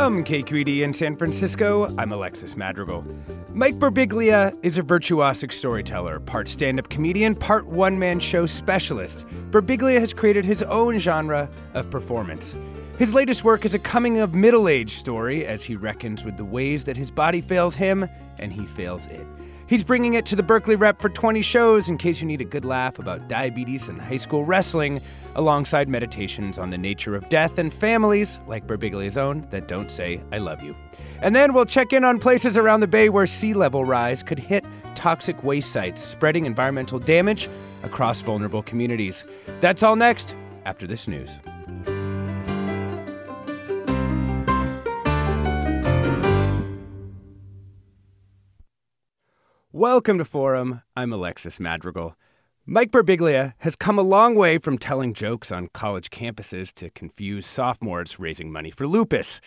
From KQED in San Francisco, I'm Alexis Madrigal. Mike Birbiglia is a virtuosic storyteller, part stand up comedian, part one man show specialist. Birbiglia has created his own genre of performance. His latest work is a coming of middle age story as he reckons with the ways that his body fails him and he fails it. He's bringing it to the Berkeley Rep for 20 shows in case you need a good laugh about diabetes and high school wrestling, alongside meditations on the nature of death and families, like Birbiglia's own, that don't say, I love you. And then we'll check in on places around the bay where sea level rise could hit toxic waste sites, spreading environmental damage across vulnerable communities. That's all next after this news. Welcome to Forum. I'm Alexis Madrigal. Mike Birbiglia has come a long way from telling jokes on college campuses to confuse sophomores raising money for lupus.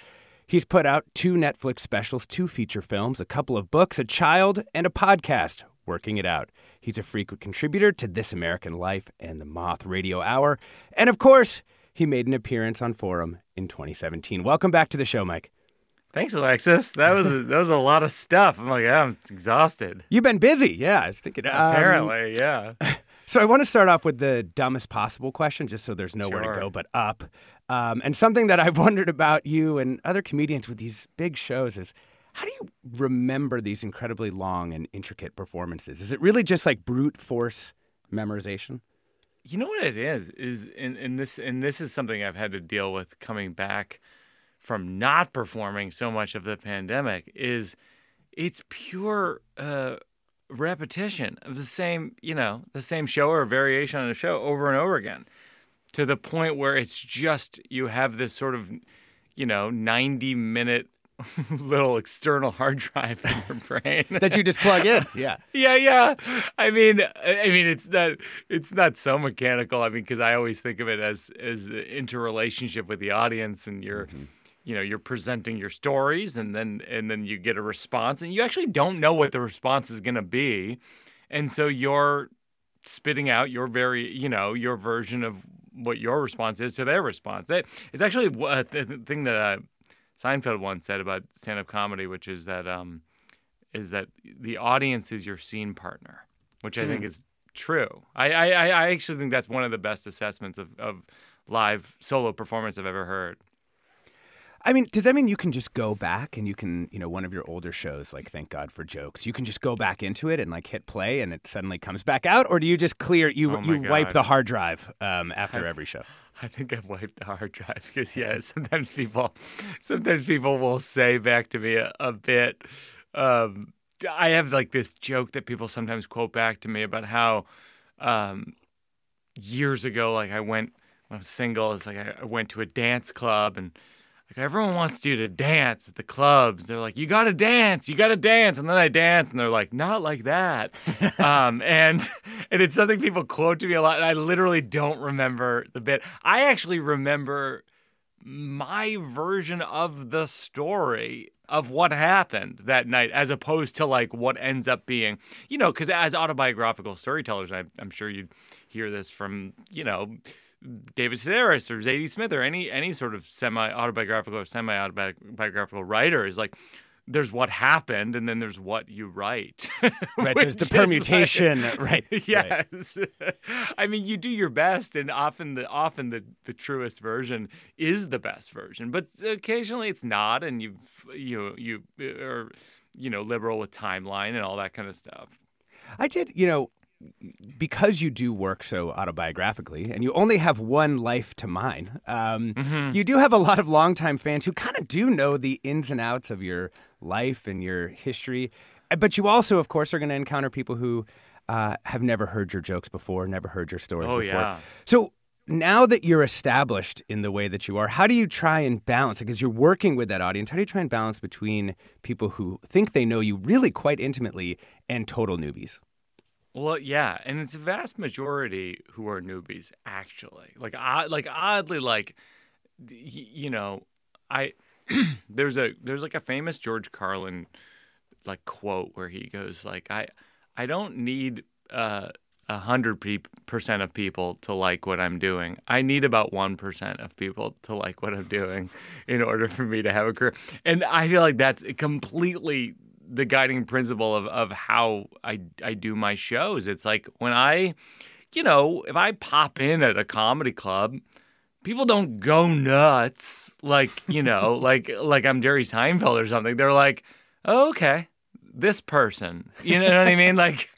He's put out two Netflix specials, two feature films, a couple of books, a child, and a podcast, Working It Out. He's a frequent contributor to This American Life and the Moth Radio Hour. And of course, he made an appearance on Forum in 2017. Welcome back to the show, Mike. Thanks, Alexis. That was a, that was a lot of stuff. I'm like, yeah, I'm exhausted. You've been busy, yeah. I was thinking. um, Apparently, yeah. So I want to start off with the dumbest possible question, just so there's nowhere Sure. to go but up. Um, and something that I've wondered about you and other comedians with these big shows is how do you remember these incredibly long and intricate performances? Is it really just like brute force memorization? You know what it is is and, and this and this is something I've had to deal with coming back from not performing so much of the pandemic is it's pure uh, repetition of the same you know the same show or variation on a show over and over again to the point where it's just you have this sort of you know 90 minute little external hard drive in your brain That you just plug in? Yeah. yeah, yeah. I mean, I mean, it's not, it's not so mechanical. I mean, because I always think of it as as the interrelationship with the audience, and you're, you know, you're presenting your stories, and then and then you get a response, and you actually don't know what the response is going to be, and so you're spitting out your very, you know, your version of what your response is to their response. That it's actually what the the thing that uh, Seinfeld once said about stand-up comedy, which is that. um is that the audience is your scene partner, which I think is true. I, I, I I actually think that's one of the best assessments of, of live solo performance I've ever heard. I mean, does that mean you can just go back and you can, you know, one of your older shows, like Thank God for Jokes, you can just go back into it and like hit play and it suddenly comes back out, or do you just clear you Oh you wipe the hard drive um, after every show? I think I've wiped the hard drive because yeah, sometimes people, sometimes people will say back to me a, a bit. Um, I have like this joke that people sometimes quote back to me about how um, years ago, like I went when I was single, it's like I, I went to a dance club and like everyone wants you to dance at the clubs. They're like, you got to dance, you got to dance, and then I dance, and they're like, not like that. um, and and it's something people quote to me a lot, and I literally don't remember the bit. I actually remember my version of the story of what happened that night as opposed to like what ends up being you know because as autobiographical storytellers I, i'm sure you'd hear this from you know david sedaris or zadie smith or any any sort of semi autobiographical or semi autobiographical writer is like there's what happened and then there's what you write Right, there's the is like- permutation, right? right. yes i mean you do your best and often the often the, the truest version is the best version but occasionally it's not and you you you are you know liberal with timeline and all that kind of stuff I did, you know, because you do work so autobiographically and you only have one life to mine, um, Mm-hmm. you do have a lot of longtime fans who kind of do know the ins and outs of your life and your history. Uh, But you also, of course, are going to encounter people who uh, have never heard your jokes before, never heard your stories Oh, before. yeah. So now that you're established in the way that you are, how do you try and balance? Because you're working with that audience, how do you try and balance between people who think they know you really quite intimately and total newbies? Well, yeah, and it's a vast majority who are newbies, actually. Like, odd, like oddly, like, you know, I there's a there's like a famous George Carlin like quote where he goes like, I I don't need uh a hundred percent of people to like what I'm doing. I need about one percent of people to like what I'm doing in order for me to have a career. And I feel like that's completely the guiding principle of, of how I, I do my shows. It's like when I, you know, if I pop in at a comedy club, people don't go nuts like, you know, like like I'm Jerry Seinfeld or something. They're like, oh, okay, this person. You know what I mean? Like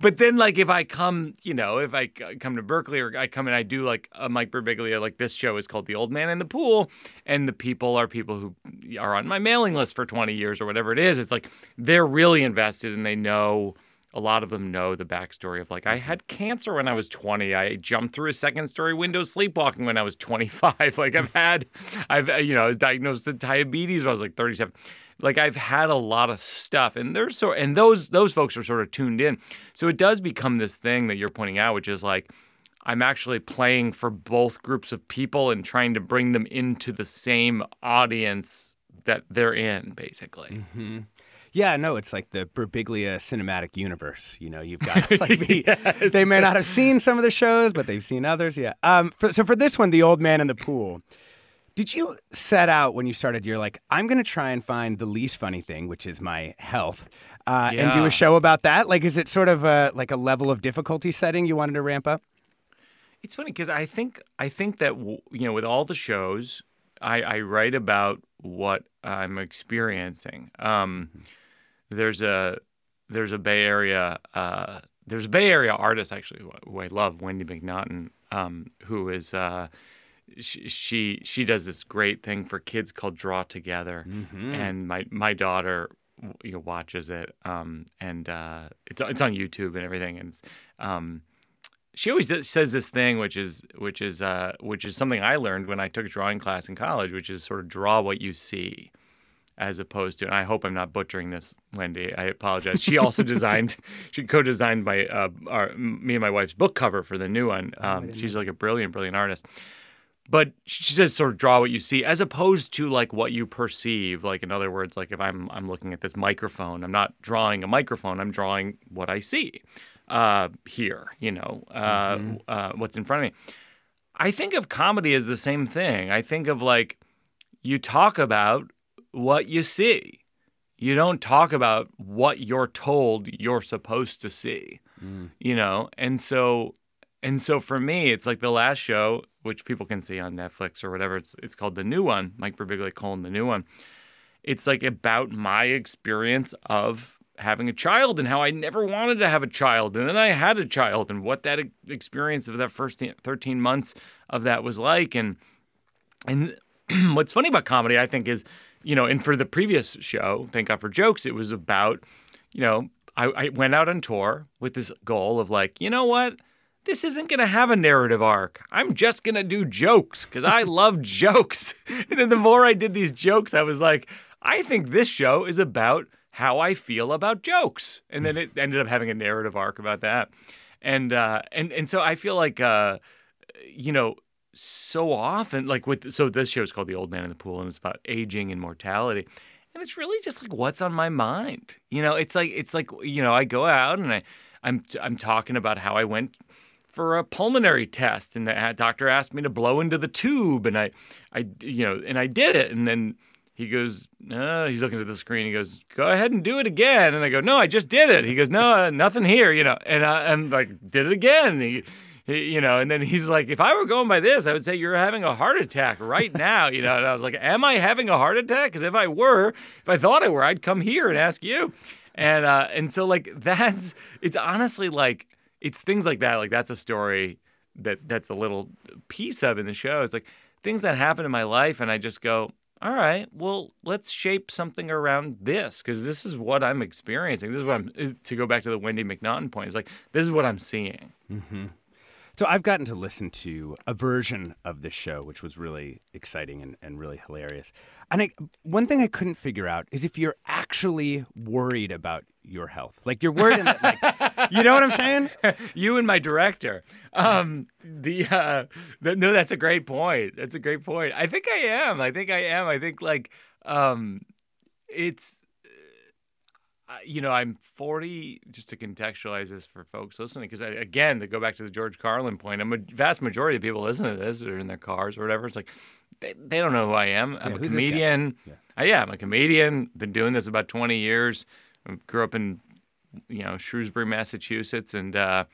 but then like if I come, you know, if I come to Berkeley or I come and I do like a Mike Birbiglia, like this show is called The Old Man in the Pool, and the people are people who are on my mailing list for 20 years or whatever it is. It's like they're really invested and they know a lot of them know the backstory of like I had cancer when I was 20. I jumped through a second story window sleepwalking when I was 25. Like I've had, I've you know I was diagnosed with diabetes when I was like 37 like I've had a lot of stuff and there's so and those those folks are sort of tuned in. So it does become this thing that you're pointing out which is like I'm actually playing for both groups of people and trying to bring them into the same audience that they're in basically. Yeah, no, it's like the Birbiglia cinematic universe. You know, you've got like the, they may not have seen some of the shows, but they've seen others. Yeah. Um. For, so for this one, the old man in the pool. Did you set out when you started? You're like, I'm going to try and find the least funny thing, which is my health, uh, and do a show about that. Like, is it sort of a like a level of difficulty setting you wanted to ramp up? It's funny because I think I think that you know with all the shows, I, I write about what I'm experiencing. Um, there's a there's a Bay Area uh, there's a Bay Area artist actually who, who I love, Wendy MacNaughton, um, who is uh, she, she she does this great thing for kids called Draw Together, and my my daughter you know watches it, um, and uh, it's it's on YouTube and everything, and um, she always does- says this thing, which is which is uh, which is something I learned when I took drawing class in college, which is sort of draw what you see, as opposed to. And I hope I'm not butchering this, Wendy. I apologize. She also designed, she co-designed my uh, our, me and my wife's book cover for the new one. Um, she's like a brilliant, brilliant artist. But she says sort of draw what you see, as opposed to like what you perceive. Like in other words, like if I'm I'm looking at this microphone, I'm not drawing a microphone. I'm drawing what I see uh, here. You know, uh, uh, what's in front of me. I think of comedy as the same thing. I think of like you talk about what you see. You don't talk about what you're told you're supposed to see. You know, and so and so for me, it's like the last show, which people can see on Netflix or whatever. It's it's called the new one, Mike Birbiglia colon the new one. It's like about my experience of having a child and how I never wanted to have a child, and then I had a child, and what that experience of that first thirteen months of that was like, and and what's funny about comedy, I think, is you know, and for the previous show, Thank God for Jokes, it was about, you know, I, I went out on tour with this goal of like, you know what? This isn't going to have a narrative arc. I'm just going to do jokes because I love jokes. And then the more I did these jokes, I was like, I think this show is about how I feel about jokes. And then it ended up having a narrative arc about that. And uh, and and so I feel like uh, you know, so often, like with so this show is called The Old Man in the Pool, and it's about aging and mortality, and it's really just like what's on my mind. You know, it's like it's like you know, I go out and I I'm I'm talking about how I went for a pulmonary test, and the doctor asked me to blow into the tube, and I I you know, and I did it, and then. He goes, no, he's looking at the screen. He goes, go ahead and do it again. And I go, no, I just did it. He goes, no, uh, nothing here, you know. And I, I'm like, did it again. He, he, you know, and then he's like, if I were going by this, I would say you're having a heart attack right now, you know. And I was like, am I having a heart attack? Because if I were, if I thought I were, I'd come here and ask you. And uh, and so like that's it's honestly like it's things like that. Like that's a story that that's a little piece of in the show. It's like things that happen in my life, and I just go, all right, well, let's shape something around this because this is what I'm experiencing. This is what I'm to go back to the Wendy MacNaughton point. It's like this is what I'm seeing. Mm-hmm. So I've gotten to listen to a version of this show, which was really exciting and, and really hilarious. And I, one thing I couldn't figure out is if you're actually worried about your health. Like you're worried, that, like, you know what I'm saying? you and my director. Um, the, uh, the, no, that's a great point. That's a great point. I think I am. I think I am. I think like um, it's you know, I'm 40, just to contextualize this for folks listening, because again, to go back to the George Carlin point, a vast majority of people listen to this are in their cars or whatever. It's like, they, they don't know who I am. I'm yeah, a comedian. Yeah. Uh, yeah, I'm a comedian. Been doing this about 20 years. I grew up in, you know, Shrewsbury, Massachusetts, and uh,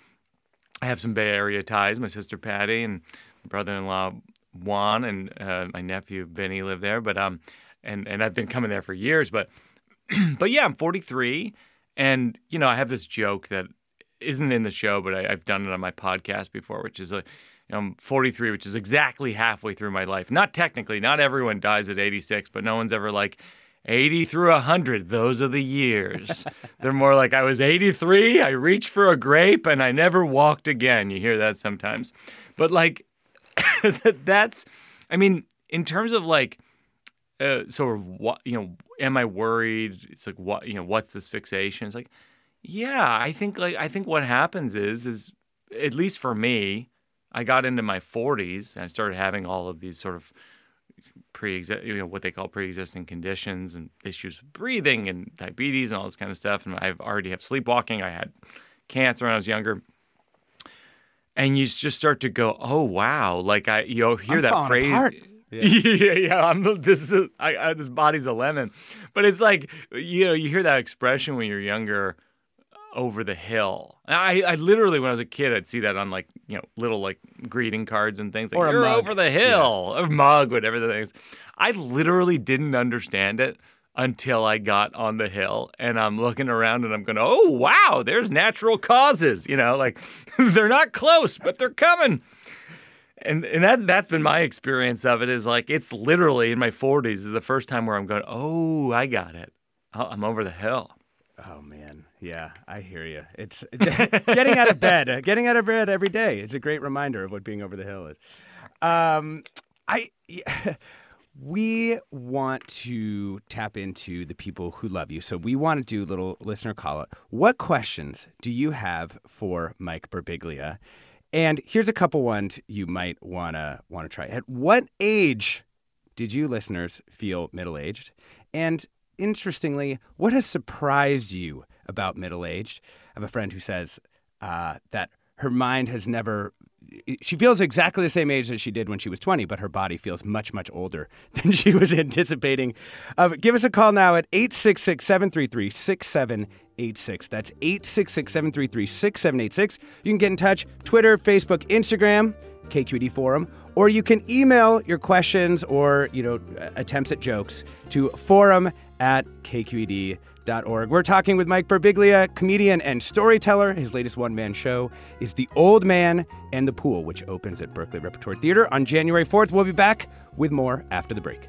I have some Bay Area ties. My sister Patty and brother-in-law Juan and uh, my nephew Vinny live there. But um, and and I've been coming there for years. But but yeah, I'm 43, and you know I have this joke that isn't in the show, but I, have done it on my podcast before, which is uh, a. Know, I'm 43, which is exactly halfway through my life. Not technically, not everyone dies at 86, but no one's ever like 80 through 100. Those are the years. They're more like I was 83, I reached for a grape, and I never walked again. You hear that sometimes. But like, that's, I mean, in terms of like, uh, sort of what, you know, am I worried? It's like what you know, what's this fixation? It's like, yeah, I think like I think what happens is is at least for me, I got into my 40s and I started having all of these sort of pre you know what they call pre-existing conditions and issues with breathing and diabetes and all this kind of stuff and I've already have sleepwalking. I had cancer when I was younger. And you just start to go, oh wow! Like I, you know, hear I'm that phrase. Apart. Yeah, yeah, yeah. I'm this is I, I, this body's a lemon, but it's like you know you hear that expression when you're younger, uh, over the hill. I, I literally when I was a kid I'd see that on like you know little like greeting cards and things like or you're over the hill yeah. or mug whatever the thing is. I literally didn't understand it until I got on the hill and I'm looking around and I'm going, oh wow, there's natural causes. You know, like they're not close, but they're coming and and that that's been my experience of it is like it's literally in my 40s is the first time where I'm going, oh, I got it. I'm over the hill. Oh man, yeah, I hear you. It's getting out of bed, uh, getting out of bed every day. It's a great reminder of what being over the hill is. Um, I. Yeah, we want to tap into the people who love you. So we want to do a little listener call out. What questions do you have for Mike Birbiglia? And here's a couple ones you might wanna wanna try. At what age did you listeners feel middle aged? And interestingly, what has surprised you about middle aged? I have a friend who says uh, that her mind has never she feels exactly the same age as she did when she was 20, but her body feels much, much older than she was anticipating. Uh, give us a call now at 866 733 6786. That's 866 733 6786. You can get in touch Twitter, Facebook, Instagram, KQED Forum, or you can email your questions or you know attempts at jokes to forum at KQED.com we're talking with Mike Birbiglia, comedian and storyteller. His latest one man show is The Old Man and the Pool, which opens at Berkeley Repertory Theater on January 4th. We'll be back with more after the break.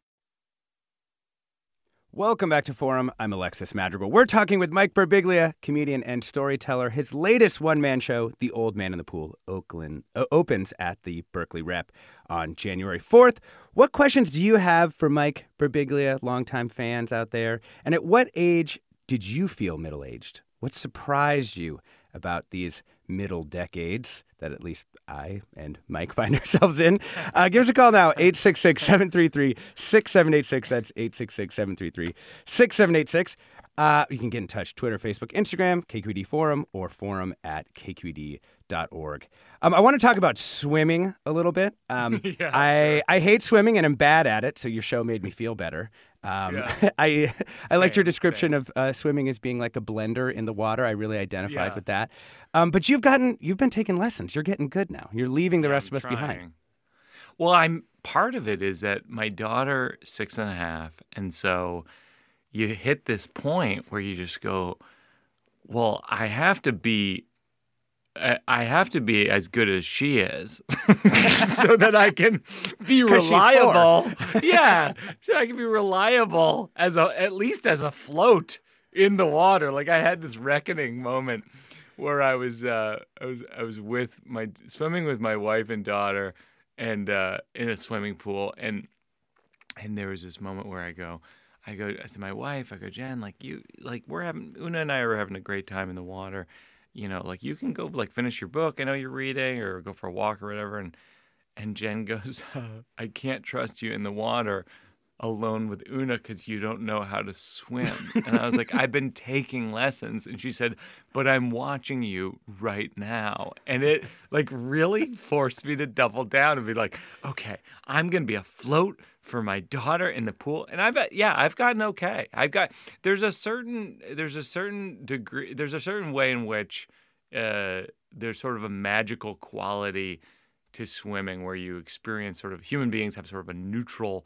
Welcome back to Forum. I'm Alexis Madrigal. We're talking with Mike Birbiglia, comedian and storyteller. His latest one-man show, The Old Man in the Pool, Oakland uh, opens at the Berkeley Rep on January 4th. What questions do you have for Mike Birbiglia, longtime fans out there? And at what age did you feel middle-aged? What surprised you about these middle decades that at least I and Mike find ourselves in. Uh, give us a call now, 866 733 6786. That's 866 733 6786. Uh, you can get in touch Twitter, Facebook, Instagram, KQED Forum, or forum at kqed.org. Um, I want to talk about swimming a little bit. Um, Yeah, I, I hate swimming and I'm bad at it, so your show made me feel better. Um, Yeah. I I liked your description of uh, swimming as being like a blender in the water. I really identified Yeah. with that. Um, but you've gotten you've been taking lessons. You're getting good now. You're leaving the Yeah, rest I'm of us behind. Well, I'm part of it is that my daughter six and a half, and so you hit this point where you just go, "Well, I have to be." I have to be as good as she is, so that I can be reliable. yeah, so I can be reliable as a at least as a float in the water. Like I had this reckoning moment where I was uh, I was I was with my swimming with my wife and daughter and uh, in a swimming pool. And and there was this moment where I go I go to my wife I go Jen like you like we're having Una and I are having a great time in the water. You know like you can go like finish your book. I know you're reading or go for a walk or whatever. And and Jen goes I can't trust you in the water alone with Una because you don't know how to swim. And I was like, I've been taking lessons. And she said, but I'm watching you right now. And it like really forced me to double down and be like, okay, I'm going to be afloat for my daughter in the pool. And I bet, yeah, I've gotten okay. I've got, there's a certain, there's a certain degree, there's a certain way in which uh, there's sort of a magical quality to swimming where you experience sort of human beings have sort of a neutral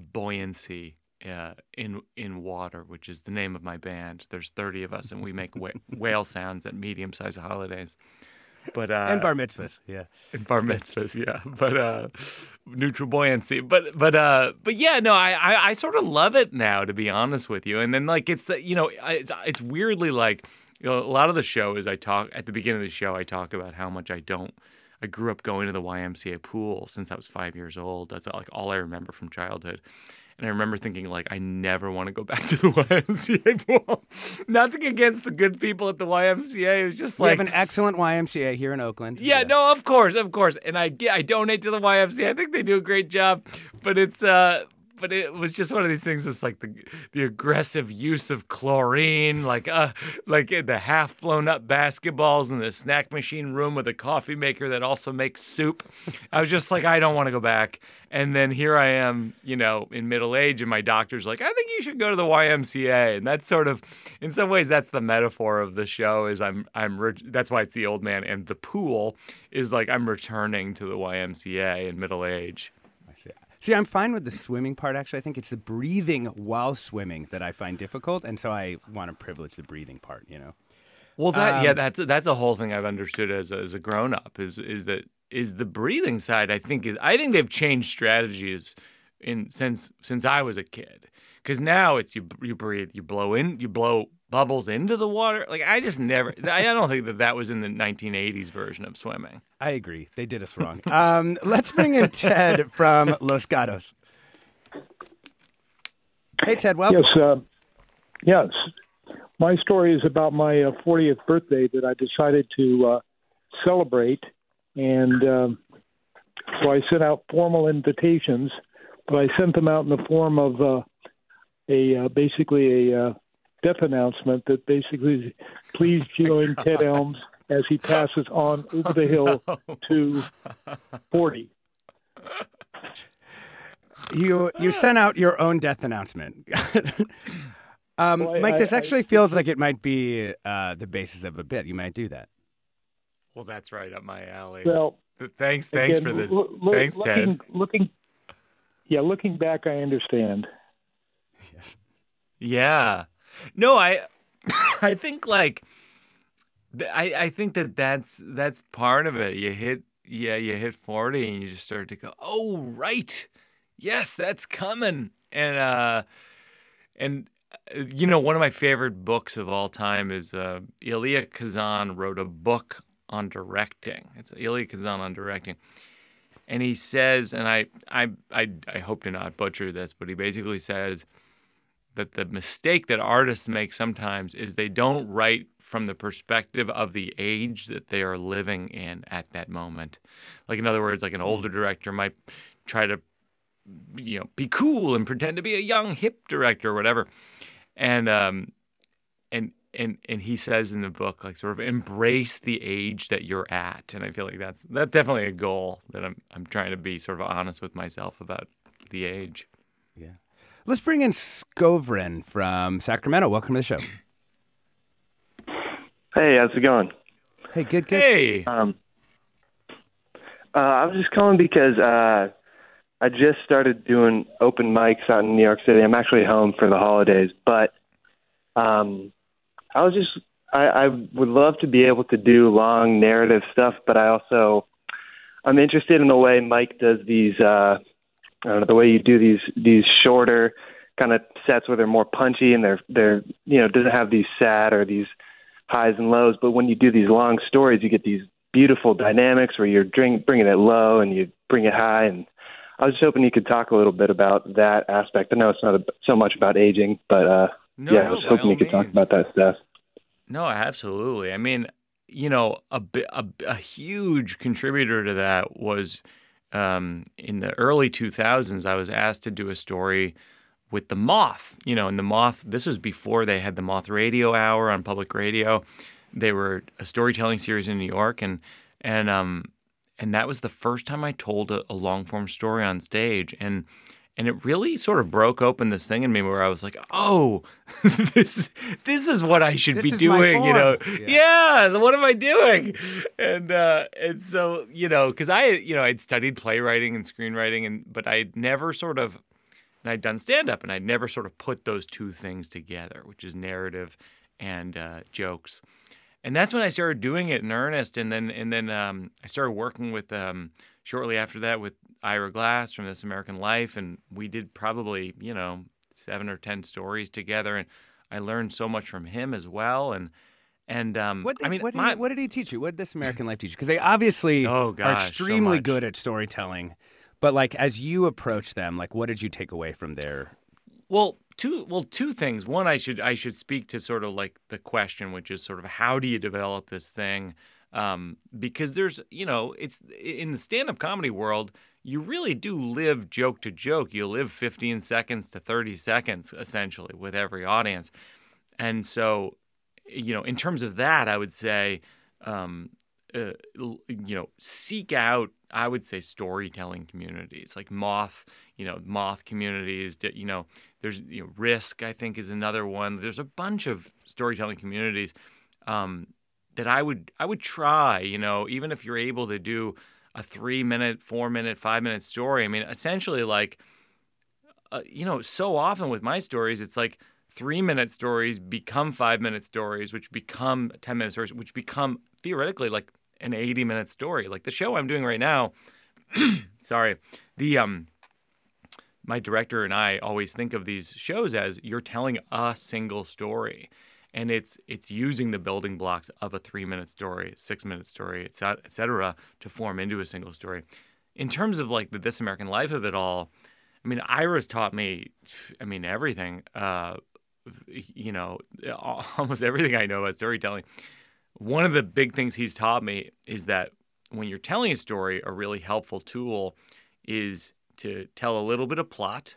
buoyancy uh, in in water, which is the name of my band. There's 30 of us, and we make wh- whale sounds at medium-sized holidays. But uh, and bar mitzvahs, yeah. and bar mitzvahs, yeah. But uh, neutral buoyancy. But but uh, but yeah, no, I, I I sort of love it now, to be honest with you. And then like it's you know it's it's weirdly like you know a lot of the show is I talk at the beginning of the show I talk about how much I don't. I grew up going to the YMCA pool since I was five years old. That's like all I remember from childhood. And I remember thinking, like, I never want to go back to the YMCA pool. Nothing against the good people at the YMCA. It was just We like have an excellent YMCA here in Oakland. yeah, no, of course, of course. And I yeah, I donate to the YMCA. I think they do a great job. But it's uh but it was just one of these things that's like the the aggressive use of chlorine, like uh like the half blown up basketballs in the snack machine room with a coffee maker that also makes soup. I was just like, I don't want to go back. And then here I am, you know, in middle age, and my doctor's like, I think you should go to the YMCA. And that's sort of, in some ways, that's the metaphor of the show. Is I'm I'm re- that's why it's the old man and the pool is like I'm returning to the YMCA in middle age. See. I'm fine with the swimming part. Actually, I think it's the breathing while swimming that I find difficult, and so I want to privilege the breathing part. You know. Well, that yeah, Um, that's that's a whole thing I've understood as a, as a grown up is is that is the breathing side. I think is I think they've changed strategies in since since I was a kid because now it's you you breathe you blow in you blow bubbles into the water. Like I just never I don't think that that was in the 1980s version of swimming. I agree. They did us wrong. um, let's bring in Ted from Los Gatos. Hey, Ted. Welcome. Yes, uh, yes. My story is about my uh, 40th birthday that I decided to uh, celebrate, and um, so I sent out formal invitations, but I sent them out in the form of uh, a uh, basically a uh, death announcement that basically, please join Ted Elms as he passes on over the hill to 40. You you sent out your own death announcement. um, Well, I- Mike, this I- I- actually feels like it might be uh, the basis of a bit. You might do that. Well, that's right up my alley. Well, thanks, thanks Again, for the loo- loo- thanks, looking, Ted. Looking, yeah, looking back, I understand. Yes. Yeah. No, I I think like I I think that that's that's part of it. You hit yeah, you hit 40 and you just start to go, "Oh, right. Yes, that's coming." And uh and uh, you know, one of my favorite books of all time is uh, Elia Kazan wrote a book on directing. It's Elia Kazan on directing, and he says, and I, I, I, I hope to not butcher this, but he basically says that the mistake that artists make sometimes is they don't write from the perspective of the age that they are living in at that moment. Like in other words, like an older director might try to you know be cool and pretend to be a young hip director or whatever. And um and and and he says in the book like sort of embrace the age that you're at and I feel like that's that's definitely a goal that I'm I'm trying to be sort of honest with myself about the age. Yeah. Let's bring in Scovren from Sacramento. Welcome to the show. Hey, how's it going? Hey, good, good. Hey. Um, uh, I was just calling because uh, I just started doing open mics out in New York City. I'm actually home for the holidays, but um, I was just I, I would love to be able to do long narrative stuff, but I also I'm interested in the way Mike does these. Uh, I don't know the way you do these these shorter kind of sets where they're more punchy and they're they're you know doesn't have these sad or these highs and lows. But when you do these long stories, you get these beautiful dynamics where you're bring, bringing it low and you bring it high. And I was just hoping you could talk a little bit about that aspect. I know it's not a, so much about aging, but uh, No, yeah, no, I was hoping you could talk about that stuff. No, absolutely. I mean, you know, a, a, a huge contributor to that was um, in the early 2000s, I was asked to do a story with the Moth. You know, and the Moth, this was before they had the Moth Radio Hour on public radio. They were a storytelling series in New York, and and um and that was the first time I told a, a long form story on stage, and and it really sort of broke open this thing in me where I was like, oh, this this is what I should This be doing, you know? form. Yeah. what am I doing? And uh, and so you know, because I you know I'd studied playwriting and screenwriting, and but I'd never sort of and I'd done stand up, and I'd never sort of put those two things together, which is narrative and uh, jokes. And that's when I started doing it in earnest, and then and then um, I started working with um, shortly after that with Ira Glass from This American Life, and we did probably you know seven or ten stories together, and I learned so much from him as well, and and um, What did, I mean, what, did my- he, what did he teach you? What did this American Life teach you? Because they obviously Oh, are gosh, so extremely much. good at storytelling. But like as you approach them, like what did you take away from their? Well, two well two things. One, I should I should speak to sort of like the question, which is sort of how do you develop this thing? Um, because there's you know it's in the stand-up comedy world, you really do live joke to joke. You live 15 seconds to 30 seconds essentially with every audience, and so you know in terms of that, I would say. Um, uh, you know, seek out, I would say, storytelling communities like Moth, you know, Moth communities. You know, there's you know, Risk, I think, is another one. There's a bunch of storytelling communities um, that I would I would try. You know, even if you're able to do a three minute, four minute, five minute story. I mean, essentially, like, uh, you know, so often with my stories, it's like three minute stories become five minute stories, which become 10 minute stories, which become theoretically like an 80 minute story. Like the show I'm doing right now, sorry, the, um, my director and I always think of these shows as you're telling a single story. And it's it's using the building blocks of a three minute story, six minute story, et cetera, et cetera, to form into a single story. In terms of like the This American Life of it all, I mean, Ira's taught me, I mean, everything. Uh, you know, almost everything I know about storytelling. One of the big things he's taught me is that when you're telling a story, a really helpful tool is to tell a little bit of plot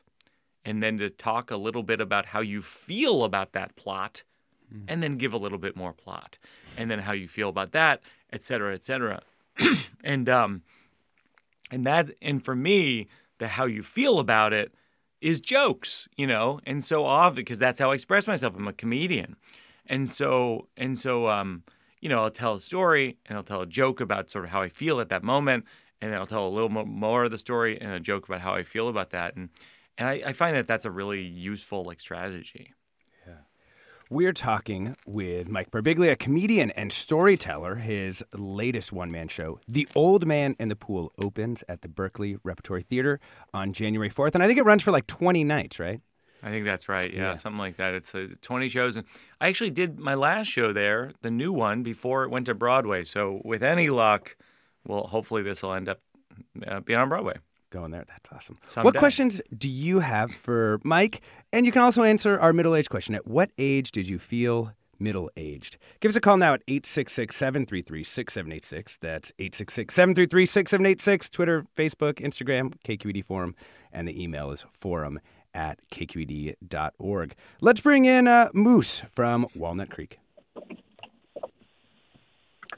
and then to talk a little bit about how you feel about that plot and then give a little bit more plot and then how you feel about that, et cetera, et cetera. and, um, and that, and for me, the how you feel about it is jokes, you know, and so often because that's how I express myself. I'm a comedian, and so and so, um, you know, I'll tell a story and I'll tell a joke about sort of how I feel at that moment, and then I'll tell a little more of the story and a joke about how I feel about that, and and I, I find that that's a really useful like strategy. Yeah. We're talking with Mike Birbiglia, comedian and storyteller. His latest one man show, The Old Man in the Pool, opens at the Berkeley Repertory Theater on January 4th. And I think it runs for like 20 nights, right? I think that's right. Yeah, Yeah. something like that. It's uh, 20 shows, and I actually did my last show there, the new one, before it went to Broadway. So with any luck, well, hopefully this will end up uh, being on Broadway. Going there. That's awesome. What questions do you have for Mike? And you can also answer our middle age question. At what age did you feel middle aged? Give us a call now at 866 733 6786. That's 866 733 6786. Twitter, Facebook, Instagram, KQED Forum. And the email is forum at kqed.org. Let's bring in uh, Moose from Walnut Creek.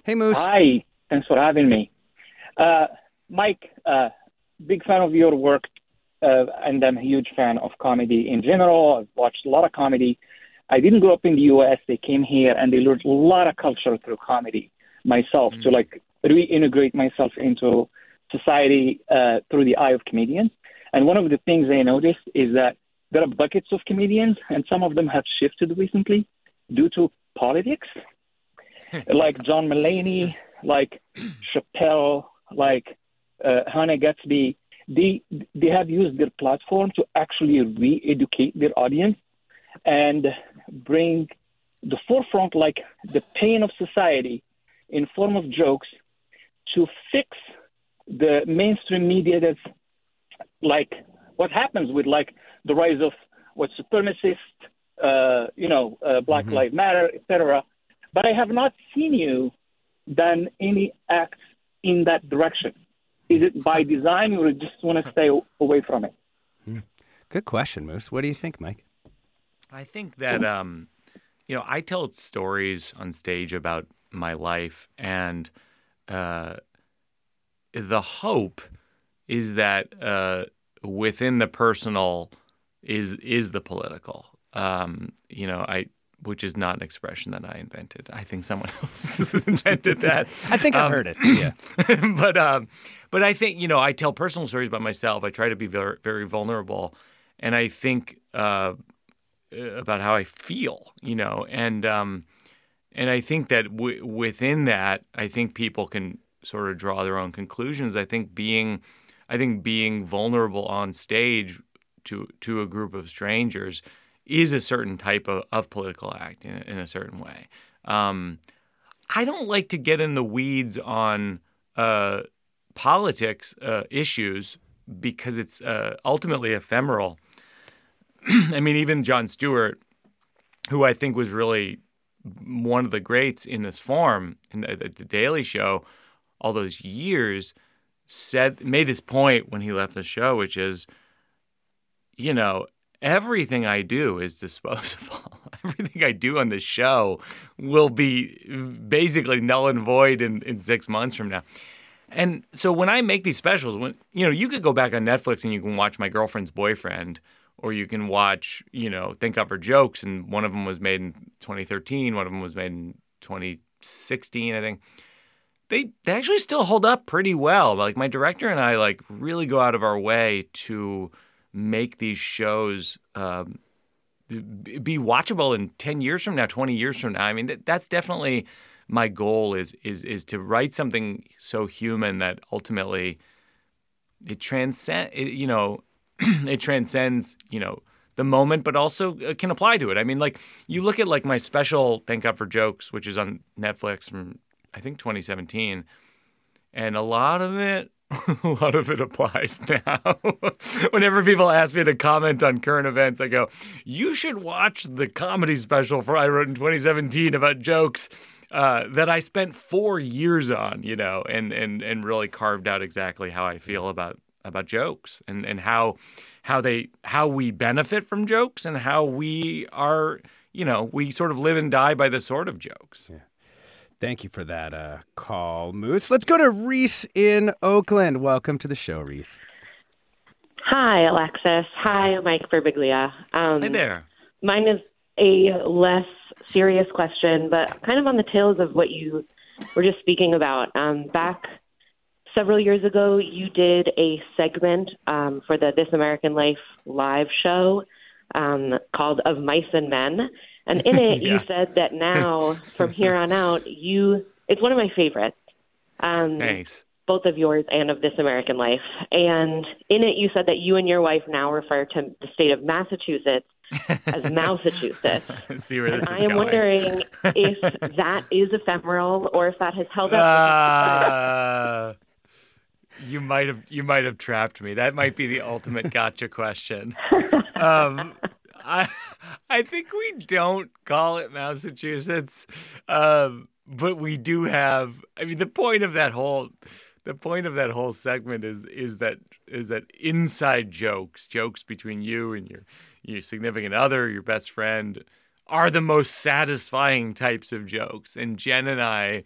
Hey, Moose. Hi, thanks for having me. Uh, Mike, uh, big fan of your work, uh, and I'm a huge fan of comedy in general. I've watched a lot of comedy. I didn't grow up in the U.S. They came here and they learned a lot of culture through comedy myself to like reintegrate myself into society uh, through the eye of comedians. And one of the things I noticed is that there are buckets of comedians, and some of them have shifted recently due to politics. Like John Mulaney, like Chappelle, like uh, Hannah Gadsby, they they have used their platform to actually re-educate their audience and bring the forefront like the pain of society in form of jokes to fix the mainstream media that's like what happens with like the rise of what supremacist uh, you know uh, black lives matter etc but i have not seen you done any acts in that direction. Is it by design or you just want to stay away from it? Good question, Moose. What do you think, Mike? I think that um, you know, I tell stories on stage about my life, and uh, the hope is that uh, within the personal is is the political. Um, you know, I which is not an expression that I invented. I think someone else has invented that. I think I've Um, heard it. Yeah. but um, but I think you know I tell personal stories about myself. I try to be very very vulnerable, and I think uh, about how I feel, you know, and um, and I think that w- within that, I think people can sort of draw their own conclusions. I think being, I think being vulnerable on stage to to a group of strangers is a certain type of, of political act in, in a certain way. Um, I don't like to get in the weeds on uh, politics uh, issues because it's uh, ultimately ephemeral. I mean, even Jon Stewart, who I think was really one of the greats in this form in the, the Daily Show, all those years, said made this point when he left the show, which is, you know, everything I do is disposable. everything I do on the show will be basically null and void in, in six months from now. And so when I make these specials, when you know, you could go back on Netflix and you can watch My Girlfriend's Boyfriend, or you can watch, you know, Thank God for Jokes, and one of them was made in 2013, one of them was made in 2016, I think. They they actually still hold up pretty well. Like my director and I like really go out of our way to make these shows um, be watchable in 10 years from now 20 years from now i mean that, that's definitely my goal is is is to write something so human that ultimately it transcend it, you know it transcends you know the moment but also uh, can apply to it i mean like you look at like my special thank god for jokes which is on netflix from i think 2017 and a lot of it a lot of it applies now. Whenever people ask me to comment on current events, I go, "You should watch the comedy special for I wrote in 2017 about jokes uh, that I spent four years on, you know, and and and really carved out exactly how I feel about about jokes and and how how they how we benefit from jokes and how we are, you know, we sort of live and die by the sort of jokes." Thank you for that uh, call, Moose. Let's go to Reese in Oakland. Welcome to the show, Reese. Hi, Alexis. Hi, Mike Birbiglia. Um, Hey there. Mine is a less serious question, but kind of on the tails of what you were just speaking about. Um, back several years ago, you did a segment um, for the This American Life live show um, called Of Mice and Men. And in it, you said that now, from here on out, you, it's one of my favorites. Um, Thanks. both of yours and of This American Life. And in it, you said that you and your wife now refer to the state of Massachusetts as Massachusetts. See where this and is I am going. wondering if that is ephemeral or if that has held up. Uh, you might have you might have trapped me. That might be the ultimate gotcha question. Um, I I think we don't call it Massachusetts, um, but we do have. I mean, the point of that whole the point of that whole segment is is that is that inside jokes, jokes between you and your your significant other, your best friend, are the most satisfying types of jokes. And Jen and I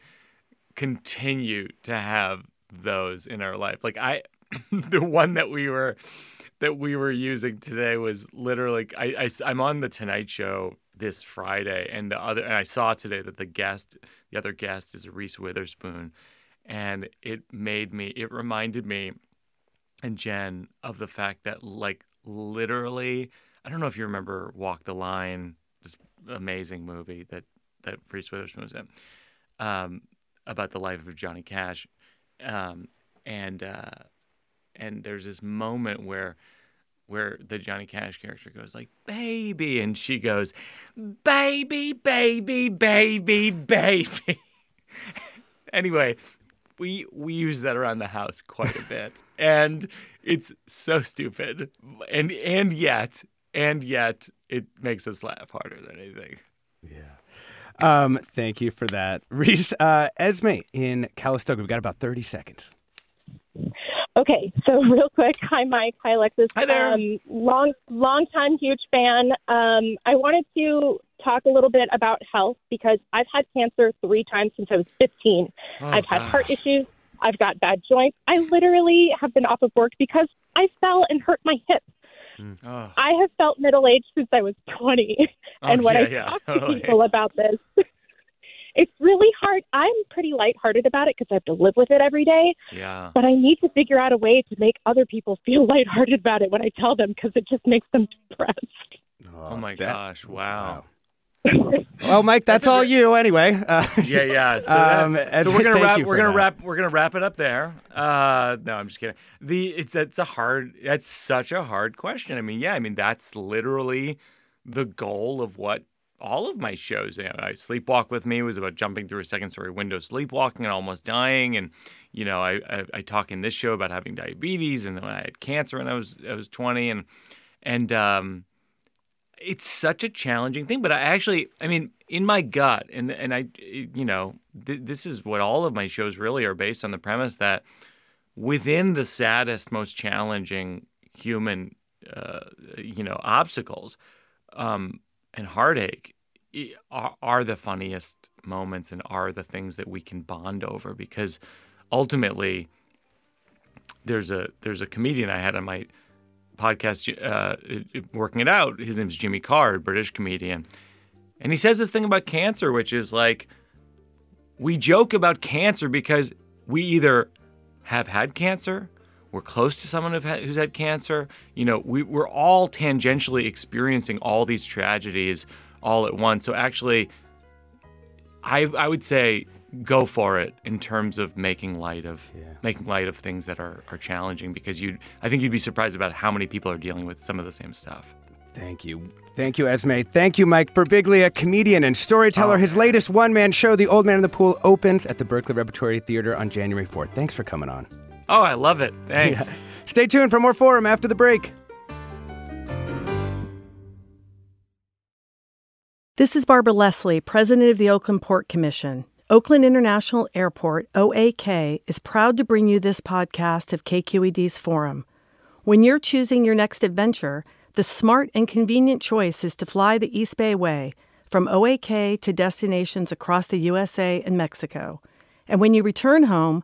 continue to have those in our life. Like I, the one that we were that we were using today was literally I, I am on the Tonight Show this Friday, and the other and I saw today that the guest, the other guest, is Reese Witherspoon, and it made me, it reminded me, and Jen of the fact that like literally, I don't know if you remember Walk the Line, this amazing movie that that Reese Witherspoon was in, um, about the life of Johnny Cash, um, and uh, and there's this moment where where the Johnny Cash character goes like baby and she goes baby baby baby baby anyway we we use that around the house quite a bit and it's so stupid and and yet and yet it makes us laugh harder than anything yeah Um, thank you for that, Reese. Uh, Esme in Calistoga. We've got about thirty seconds. Okay, so real quick, hi Mike, hi Alexis. Hi there. Um, long, long time huge fan. Um, I wanted to talk a little bit about health because I've had cancer three times since I was 15. Oh, I've had heart issues. I've got bad joints. I literally have been off of work because I fell and hurt my hip. oh, I have felt middle aged since I was 20. and Oh, when yeah, I yeah, talk totally. to people about this, it's really hard. I'm pretty lighthearted about it because I have to live with it every day. yeah But I need to figure out a way to make other people feel lighthearted about it when I tell them because it just makes them depressed. oh my that- gosh wow Well, Mike, that's all you anyway. Uh, yeah, yeah. So, that- Um, so we're gonna wrap. We're gonna that. wrap. We're gonna wrap it up there. Uh, no, I'm just kidding. The it's it's a hard. That's such a hard question. I mean, yeah. I mean, that's literally the goal of what all of my shows. You know, I sleepwalk with me was about jumping through a second story window, sleepwalking, and almost dying. And you know, I, I I talk in this show about having diabetes and when I had cancer when I was I was 20 and and um it's such a challenging thing but i actually i mean in my gut and and i you know th- this is what all of my shows really are based on the premise that within the saddest most challenging human uh, you know obstacles um, and heartache are, are the funniest moments and are the things that we can bond over because ultimately there's a there's a comedian i had on my podcast uh, working it out. His name's Jimmy Carr, British comedian. And he says this thing about cancer, which is like, we joke about cancer because we either have had cancer, we're close to someone who's had cancer. You know, we, we're all tangentially experiencing all these tragedies all at once. So actually, I, I would say go for it in terms of making light of making light of things that are, are challenging because you I think you'd be surprised about how many people are dealing with some of the same stuff. Thank you. Thank you, Esme. Thank you, Mike Birbiglia, comedian and storyteller. Oh, His latest one man show, The Old Man and the Pool, opens at the Berkeley Repertory Theater on January 4th. Thanks for coming on. Oh, I love it. Thanks. Stay tuned for more Forum after the break. This is Barbara Leslie, President of the Oakland Port Commission. Oakland International Airport, OAK, is proud to bring you this podcast of KQED's Forum. When you're choosing your next adventure, the smart and convenient choice is to fly the East Bay Way from OAK to destinations across the USA and Mexico. And when you return home,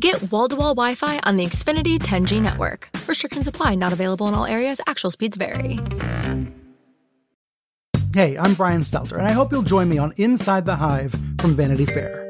Get wall-to-wall Wi-Fi on the Xfinity 10G network. Restrictions apply. Not available in all areas. Actual speeds vary. Hey, I'm Brian Stelter, and I hope you'll join me on Inside the Hive from Vanity Fair.